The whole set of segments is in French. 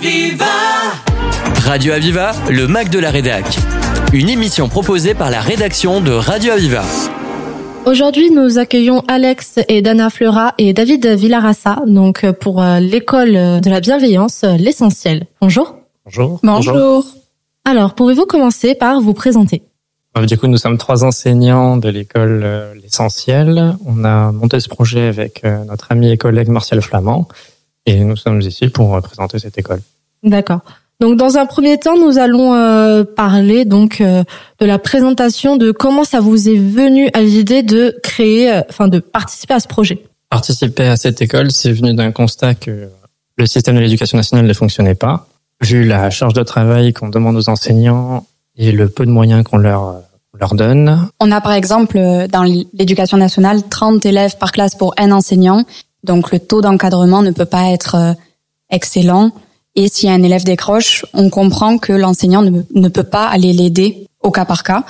Aviva Radio Aviva, le Mac de la Rédac. Une émission proposée par la rédaction de Radio Aviva. Aujourd'hui, nous accueillons Alex et Dana Flora et David Villarassa, donc euh, pour euh, l'école de la bienveillance, euh, l'essentiel. Bonjour. Bonjour. Bonjour. Alors, pouvez-vous commencer par vous présenter? Du coup, nous sommes trois enseignants de l'école L'Essentiel. On a monté ce projet avec notre ami et collègue Martial Flamand et nous sommes ici pour présenter cette école. D'accord. Donc, dans un premier temps, nous allons euh, parler donc euh, de la présentation de comment ça vous est venu à l'idée de créer, euh, enfin de participer à ce projet. Participer à cette école, c'est venu d'un constat que le système de l'éducation nationale ne fonctionnait pas. Vu la charge de travail qu'on demande aux enseignants et le peu de moyens qu'on leur, euh, leur donne, On a par exemple euh, dans l'éducation nationale 30 élèves par classe pour un enseignant. Donc le taux d'encadrement ne peut pas être euh, excellent. Et si un élève décroche, on comprend que l'enseignant ne, ne peut pas aller l'aider au cas par cas.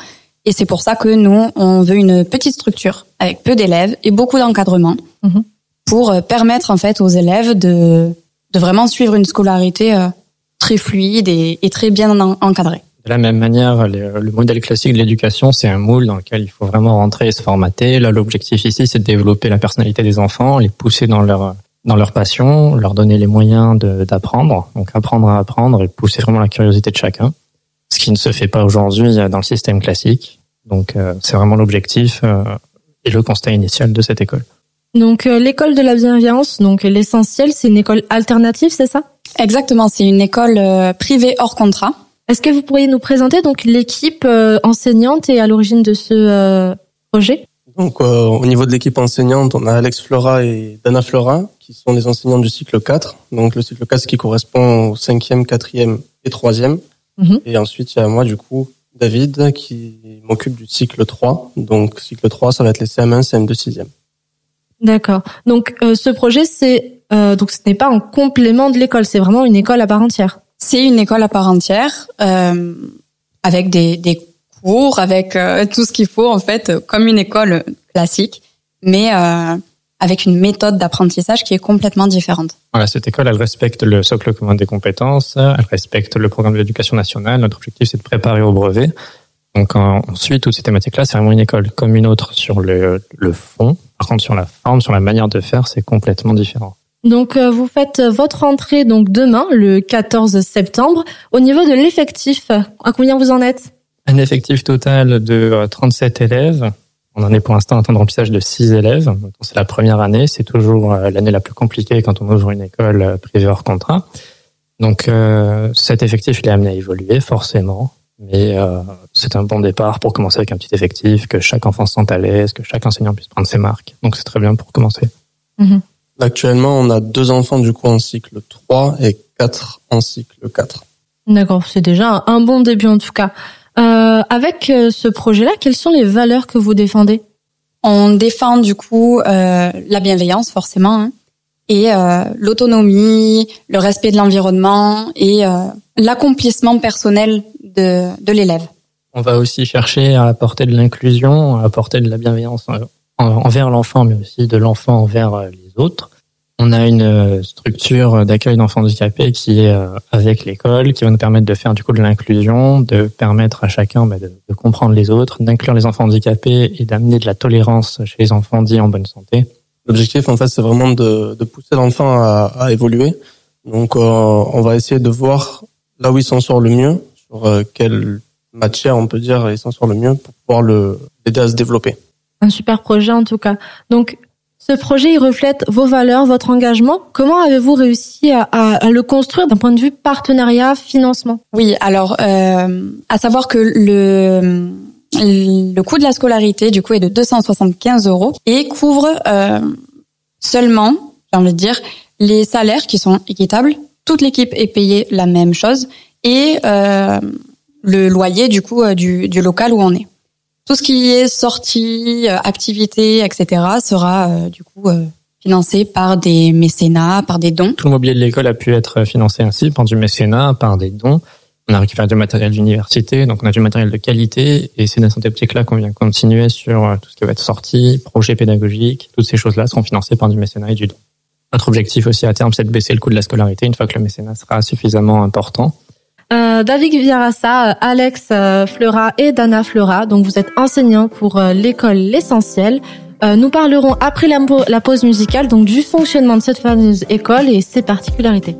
Et c'est pour ça que nous, on veut une petite structure avec peu d'élèves et beaucoup d'encadrement Mhm. pour euh, permettre en fait aux élèves de, de vraiment suivre une scolarité euh, très fluide et, et très bien en- encadrée. De la même manière, le, le modèle classique de l'éducation, c'est un moule dans lequel il faut vraiment rentrer et se formater. Là, l'objectif ici, c'est de développer la personnalité des enfants, les pousser dans leur dans leur passion, leur donner les moyens de- d'apprendre, donc apprendre à apprendre et pousser vraiment la curiosité de chacun, ce qui ne se fait pas aujourd'hui dans le système classique. Donc, euh, c'est vraiment l'objectif euh, et le constat initial de cette école. Donc, euh, l'école de la bienveillance, donc l'essentiel, c'est une école alternative, c'est ça? Exactement, c'est une école euh, privée hors contrat. Est-ce que vous pourriez nous présenter donc l'équipe euh, enseignante et à l'origine de ce euh, projet? Donc, euh, au niveau de l'équipe enseignante, on a Alex Flora et Dana Flora, qui sont les enseignants du cycle 4. Donc, le cycle 4, ce qui correspond au cinquième, quatrième et troisième. Mhm. Et ensuite, il y a moi, du coup, David, qui m'occupe du cycle 3. Donc, cycle 3, ça va être les CM1, CM2, 6e. D'accord. Donc, euh, ce projet, c'est euh, donc ce n'est pas un complément de l'école, c'est vraiment une école à part entière. C'est une école à part entière, euh, avec des, cours, avec euh, tout ce qu'il faut en fait, comme une école classique, mais euh, avec une méthode d'apprentissage qui est complètement différente. Voilà, cette école, elle respecte le socle commun des compétences, elle respecte le programme de l'éducation nationale. Notre objectif, c'est de préparer au brevet. Donc en- ensuite, toutes ces thématiques-là, c'est vraiment une école comme une autre sur le fond. Par contre, sur la forme, sur la manière de faire, c'est complètement différent. Donc, euh, vous faites votre entrée donc demain, le 14 septembre. Au niveau de l'effectif, à combien vous en êtes? Un effectif total de euh, 37 élèves. On en est pour l'instant en temps de remplissage de 6 élèves. C'est la première année, c'est toujours euh, l'année la plus compliquée quand on ouvre une école euh, privée hors contrat. Donc euh, cet effectif, il est amené à évoluer forcément, mais euh, c'est un bon départ pour commencer avec un petit effectif, que chaque enfant se sente à l'aise, que chaque enseignant puisse prendre ses marques. Donc c'est très bien pour commencer. Là, actuellement, on a deux enfants, du coup, en cycle 3 et quatre en cycle 4. D'accord, c'est déjà un bon début en tout cas. Euh, avec euh, ce projet-là, quelles sont les valeurs que vous défendez? On défend du coup euh, la bienveillance forcément, hein, et euh, l'autonomie, le respect de l'environnement et euh, l'accomplissement personnel de, de l'élève. On va aussi chercher à apporter de l'inclusion, à apporter de la bienveillance en- envers l'enfant, mais aussi de l'enfant envers les autres. On a une euh, structure d'accueil d'enfants handicapés qui est euh, avec l'école, qui va nous permettre de faire du coup de l'inclusion, de permettre à chacun bah, de, de comprendre les autres, d'inclure les enfants handicapés et d'amener de la tolérance chez les enfants dits en bonne santé. L'objectif, en fait, c'est vraiment de, de pousser l'enfant à, à évoluer. Donc, euh, on va essayer de voir là où il s'en sort le mieux, sur euh, quelle matière, on peut dire, il s'en sort le mieux pour pouvoir le l'aider à se développer. Un super projet en tout cas. Donc, ce projet, il reflète vos valeurs, votre engagement. Comment avez-vous réussi à, le construire d'un point de vue partenariat, financement? Oui, alors euh, à savoir que le le coût de la scolarité du coup est de 275 euros et couvre euh, seulement, j'ai envie de dire, les salaires qui sont équitables. Toute l'équipe est payée la même chose et euh, le loyer du coup du, du local où on est. Tout ce qui est sortie, euh, activités, etc. sera euh, du coup euh, financé par des mécénats, par des dons. Tout le mobilier de l'école a pu être financé ainsi par du mécénat, par des dons. On a récupéré du matériel d'université, donc on a du matériel de qualité, et c'est dans cette optique-là qu'on vient continuer sur tout ce qui va être sorti, projet pédagogique, toutes ces choses-là seront financées par du mécénat et du don. Notre objectif aussi à terme, c'est de baisser le coût de la scolarité une fois que le mécénat sera suffisamment important. Euh, David Villarassa, Alex euh, Fleurat et Dana Fleurat, donc vous êtes enseignants pour euh, l'école L'Essentiel. Euh, nous parlerons après la, pause musicale donc du fonctionnement de cette fameuse école et ses particularités.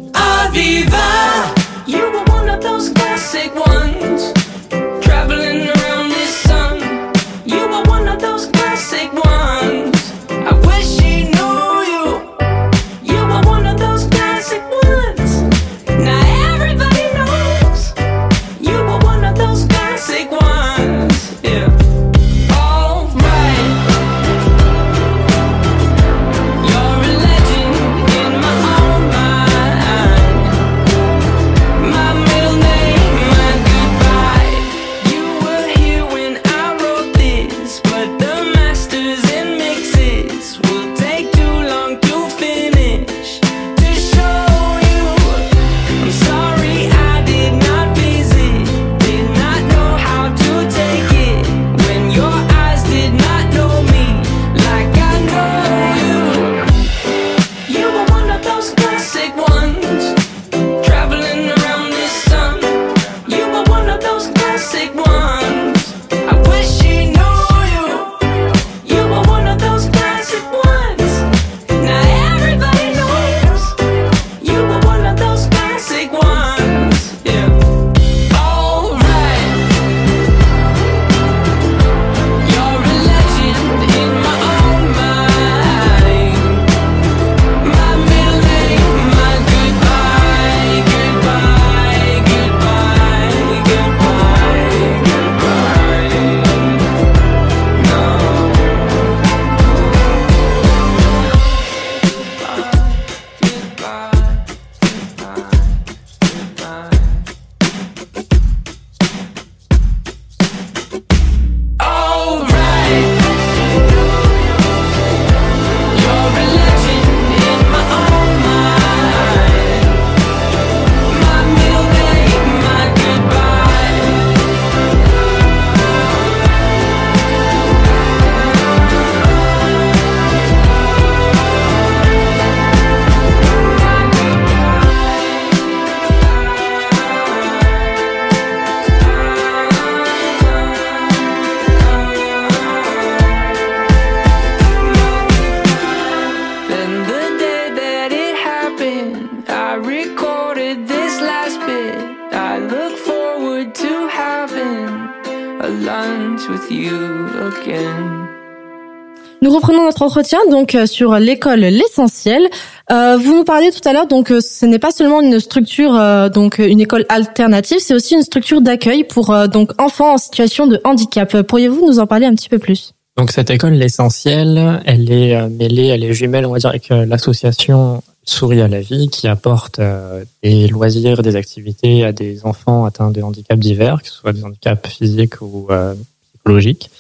Nous reprenons notre entretien donc euh, sur l'école l'essentiel. Euh, vous nous parliez tout à l'heure donc euh, ce n'est pas seulement une structure donc une école alternative, c'est aussi une structure d'accueil pour donc enfants en situation de handicap. Pourriez-vous nous en parler un petit peu plus? Donc cette école l'essentiel, elle est mêlée, elle est jumelle on va dire avec l'association Souris à la vie qui apporte des loisirs, des activités à des enfants atteints de handicaps divers, que ce soit des handicaps physiques ou psychologiques.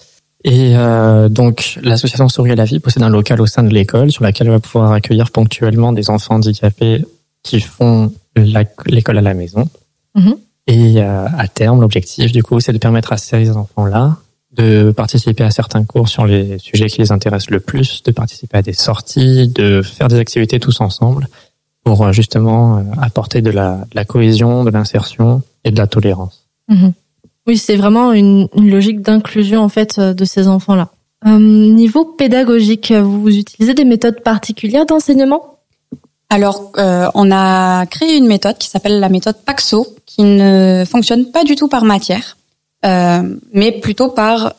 Et euh, donc, l'association Souris à la vie possède un local au sein de l'école sur laquelle elle va pouvoir accueillir ponctuellement des enfants handicapés qui font l'école à la maison. Mhm. Et euh, à terme, l'objectif, du coup, c'est de permettre à ces enfants-là de participer à certains cours sur les sujets qui les intéressent le plus, de participer à des sorties, de faire des activités tous ensemble pour euh, justement euh, apporter de la, de la cohésion, de l'insertion et de la tolérance. Mhm. Oui, c'est vraiment une, logique d'inclusion en fait euh, de ces enfants-là. Euh, niveau pédagogique, vous utilisez des méthodes particulières d'enseignement? Alors, euh, on a créé une méthode qui s'appelle la méthode Paxo, qui ne fonctionne pas du tout par matière, mais plutôt par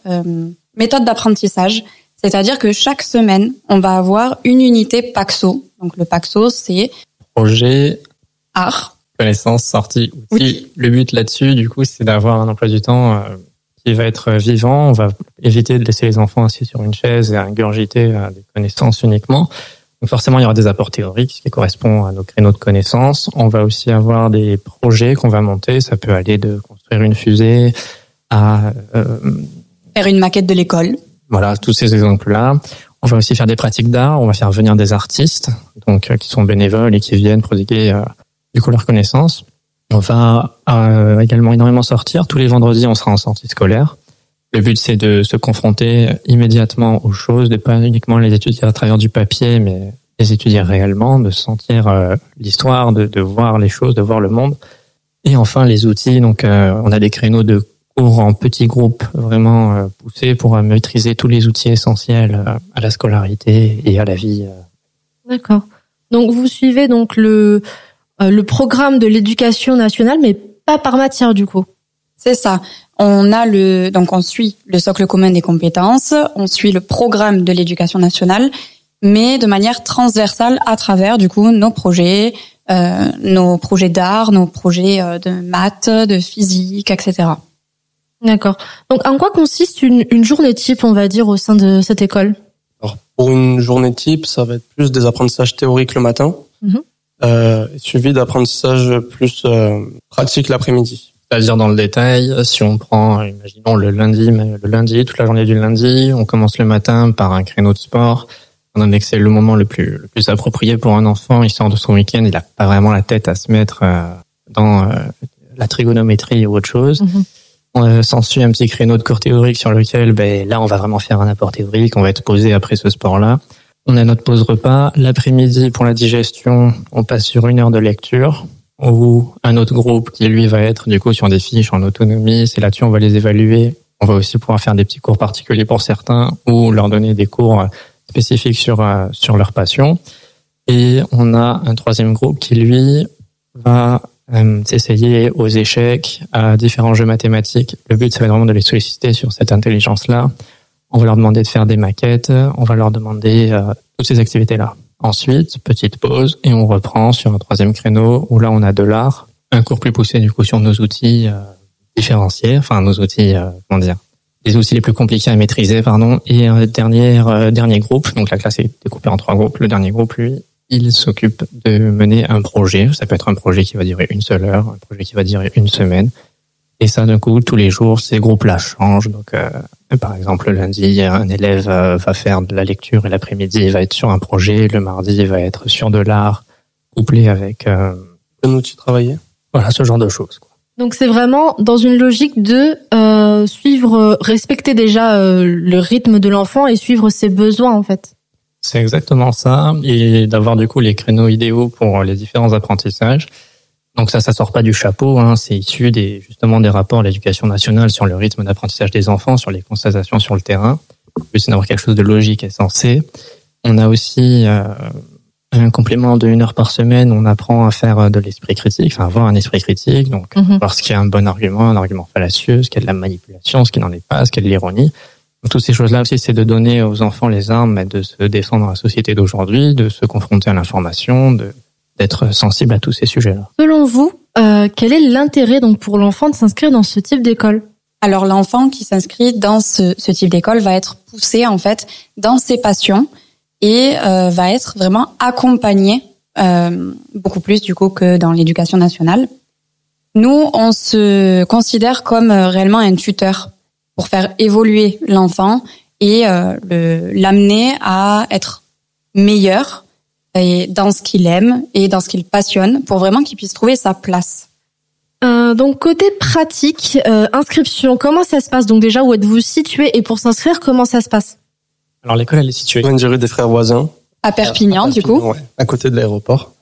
méthode d'apprentissage. C'est-à-dire que chaque semaine, on va avoir une unité Paxo. Donc le Paxo, c'est projet art connaissances, sorties, outils. Le but là-dessus, du coup, c'est d'avoir un emploi du temps euh, qui va être vivant. On va éviter de laisser les enfants assis sur une chaise et ingurgiter des connaissances uniquement. Donc forcément, il y aura des apports théoriques qui correspondent à nos créneaux de connaissances. On va aussi avoir des projets qu'on va monter. Ça peut aller de construire une fusée à euh, faire une maquette de l'école. Voilà, tous ces exemples-là. On va aussi faire des pratiques d'art. On va faire venir des artistes, donc euh, qui sont bénévoles et qui viennent prodiguer du coup leur connaissance. On va euh, également énormément sortir. Tous les vendredis, on sera en sortie scolaire. Le but, c'est de se confronter immédiatement aux choses, de pas uniquement les étudier à travers du papier, mais les étudier réellement, de sentir euh, l'histoire, de, de voir les choses, de voir le monde. Et enfin, les outils. Donc, euh, on a des créneaux de cours en petits groupes vraiment euh, poussés pour euh, maîtriser tous les outils essentiels euh, à la scolarité et à la vie. euh. D'accord. Donc vous suivez donc le euh, le programme de l'éducation nationale, mais pas par matière du coup? C'est ça. On a le donc on suit le socle commun des compétences, on suit le programme de l'éducation nationale, mais de manière transversale à travers du coup nos projets, euh, nos projets d'art, nos projets de maths, de physique, etc. D'accord. Donc en quoi consiste une, une journée type, on va dire, au sein de cette école? Alors, pour une journée type, ça va être plus des apprentissages théoriques le matin, euh, suivi d'apprentissages plus euh, pratiques l'après-midi. C'est-à-dire dans le détail, si on prend, imaginons le lundi, le lundi, toute la journée du lundi, on commence le matin par un créneau de sport. On en est que c'est le moment le plus, le plus approprié pour un enfant. Il sort de son week-end, il n'a pas vraiment la tête à se mettre euh, dans la trigonométrie ou autre chose. Mhm. On euh, s'ensuit un petit créneau de cours théorique sur lequel, ben, là, on va vraiment faire un apport théorique. On va être posé après ce sport-là. On a notre pause repas. L'après-midi, pour la digestion, on passe sur une heure de lecture ou un autre groupe qui lui va être du coup sur des fiches en autonomie. C'est là-dessus on va les évaluer. On va aussi pouvoir faire des petits cours particuliers pour certains ou leur donner des cours spécifiques sur euh, sur leur passion. Et on a un troisième groupe qui lui va euh, s'essayer aux échecs, à différents jeux mathématiques. Le but, c'est vraiment de les solliciter sur cette intelligence-là. On va leur demander de faire des maquettes. On va leur demander euh, toutes ces activités-là. Ensuite, petite pause et on reprend sur un troisième créneau où là on a de l'art, un cours plus poussé du coup sur nos outils euh, différenciés, enfin nos outils, euh, comment dire, les outils les plus compliqués à maîtriser, pardon. Et dernier euh, dernier groupe, donc la classe est découpée en trois groupes. Le dernier groupe, lui, il s'occupe de mener un projet. Ça peut être un projet qui va durer une seule heure, un projet qui va durer une semaine. Et ça, d'un coup, tous les jours, ces groupes-là changent. Donc, euh, par exemple, le lundi, un élève euh, va faire de la lecture et l'après-midi, il va être sur un projet. Le mardi, il va être sur de l'art, couplé avec euh, Un outil travaillé. voilà ce genre de choses. quoi. Donc c'est vraiment dans une logique de euh, suivre, respecter déjà euh, le rythme de l'enfant et suivre ses besoins en fait. C'est exactement ça, et d'avoir du coup les créneaux idéaux pour les différents apprentissages. Donc ça, ça sort pas du chapeau, hein, c'est issu des justement des rapports de l'éducation nationale sur le rythme d'apprentissage des enfants, sur les constatations sur le terrain. C'est d'avoir quelque chose de logique et sensé. On a aussi euh, un complément de une heure par semaine. On apprend à faire de l'esprit critique, enfin avoir un esprit critique, donc Mhm. voir ce qui est un bon argument, un argument fallacieux, ce qui est de la manipulation, ce qui n'en est pas, ce qui est de l'ironie. Toutes ces choses-là aussi, c'est de donner aux enfants les armes mais de se défendre dans la société d'aujourd'hui, de se confronter à l'information, de d'être sensible à tous ces sujets-là. Selon vous, euh, quel est l'intérêt donc pour l'enfant de s'inscrire dans ce type d'école? Alors l'enfant qui s'inscrit dans ce, ce type d'école va être poussé en fait dans ses passions et euh, va être vraiment accompagné euh, beaucoup plus du coup que dans l'éducation nationale. Nous, on se considère comme euh, réellement un tuteur pour faire évoluer l'enfant et euh, l'amener à être meilleur et dans ce qu'il aime et dans ce qu'il passionne pour vraiment qu'il puisse trouver sa place. Euh, donc côté pratique, euh, inscription, comment ça se passe? Donc déjà, où êtes-vous situé? Et pour s'inscrire, comment ça se passe? Alors l'école, elle est située. Une rue des frères voisins. À Perpignan, du coup. Ouais, à côté de l'aéroport.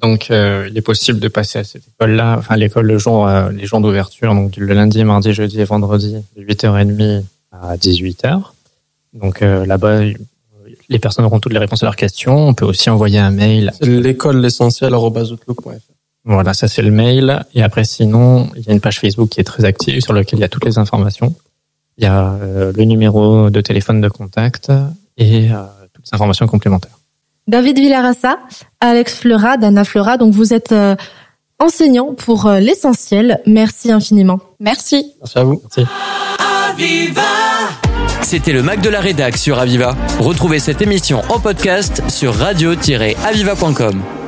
Donc euh, il est possible de passer à cette école-là, enfin l'école le jour, euh, les jours d'ouverture, donc le lundi, mardi, jeudi et vendredi, de 8h30 à 18h. Donc euh, là-bas, les personnes auront toutes les réponses à leurs questions. On peut aussi envoyer un mail C'est l'école l'essentiel. Voilà, ça c'est le mail. Et après, sinon, il y a une page Facebook qui est très active sur laquelle il y a toutes les informations. Il y a euh, le numéro de téléphone de contact et euh, toutes les informations complémentaires. David Villarassa, Alex Fleura, Dana Fleura, donc vous êtes euh, enseignant pour euh, l'essentiel. Merci infiniment. Merci. Merci à vous. C'était le Mac de la Rédac sur Aviva. Retrouvez cette émission en podcast sur radio-aviva.com.